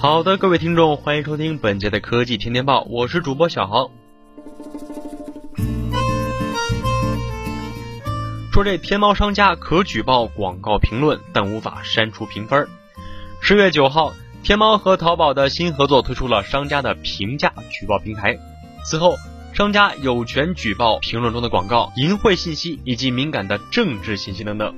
好的，各位听众，欢迎收听本节的科技天天报，我是主播小航。说这天猫商家可举报广告评论，但无法删除评分。十月九号，天猫和淘宝的新合作推出了商家的评价举报平台。此后，商家有权举报评论中的广告、淫秽信息以及敏感的政治信息等等。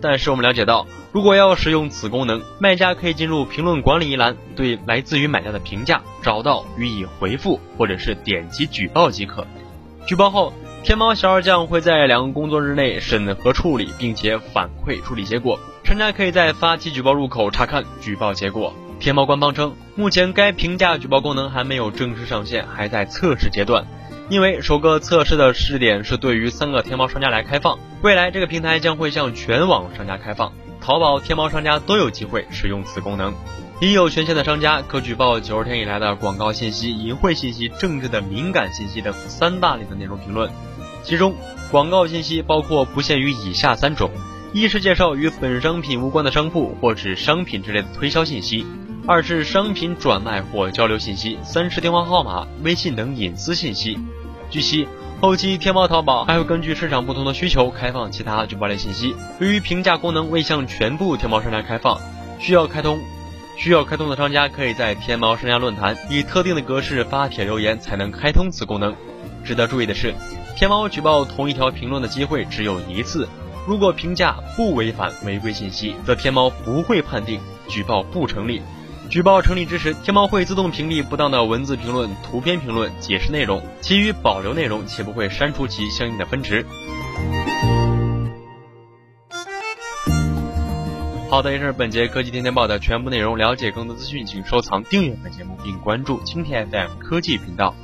但是我们了解到，如果要使用此功能，卖家可以进入评论管理一栏，对来自于买家的评价找到予以回复，或者是点击举报即可。举报后。天猫小二将会在两个工作日内审核处理，并且反馈处理结果。商家可以在发起举报入口查看举报结果。天猫官方称，目前该评价举报功能还没有正式上线，还在测试阶段。因为首个测试的试点是对于三个天猫商家来开放，未来这个平台将会向全网商家开放，淘宝、天猫商家都有机会使用此功能。已有权限的商家可举报九十天以来的广告信息、淫秽信息、政治的敏感信息等三大类的内容评论。其中，广告信息包括不限于以下三种：一是介绍与本商品无关的商铺或指商品之类的推销信息；二是商品转卖或交流信息；三是电话号码、微信等隐私信息。据悉，后期天猫、淘宝还会根据市场不同的需求开放其他举报类信息。由于评价功能未向全部天猫商家开放，需要开通。需要开通的商家可以在天猫商家论坛以特定的格式发帖留言，才能开通此功能。值得注意的是，天猫举报同一条评论的机会只有一次。如果评价不违反违规信息，则天猫不会判定举报不成立。举报成立之时，天猫会自动屏蔽不当的文字评论、图片评论、解释内容，其余保留内容，且不会删除其相应的分值。好的，这是本节科技天天报的全部内容。了解更多资讯，请收藏、订阅本节目，并关注青田 FM 科技频道。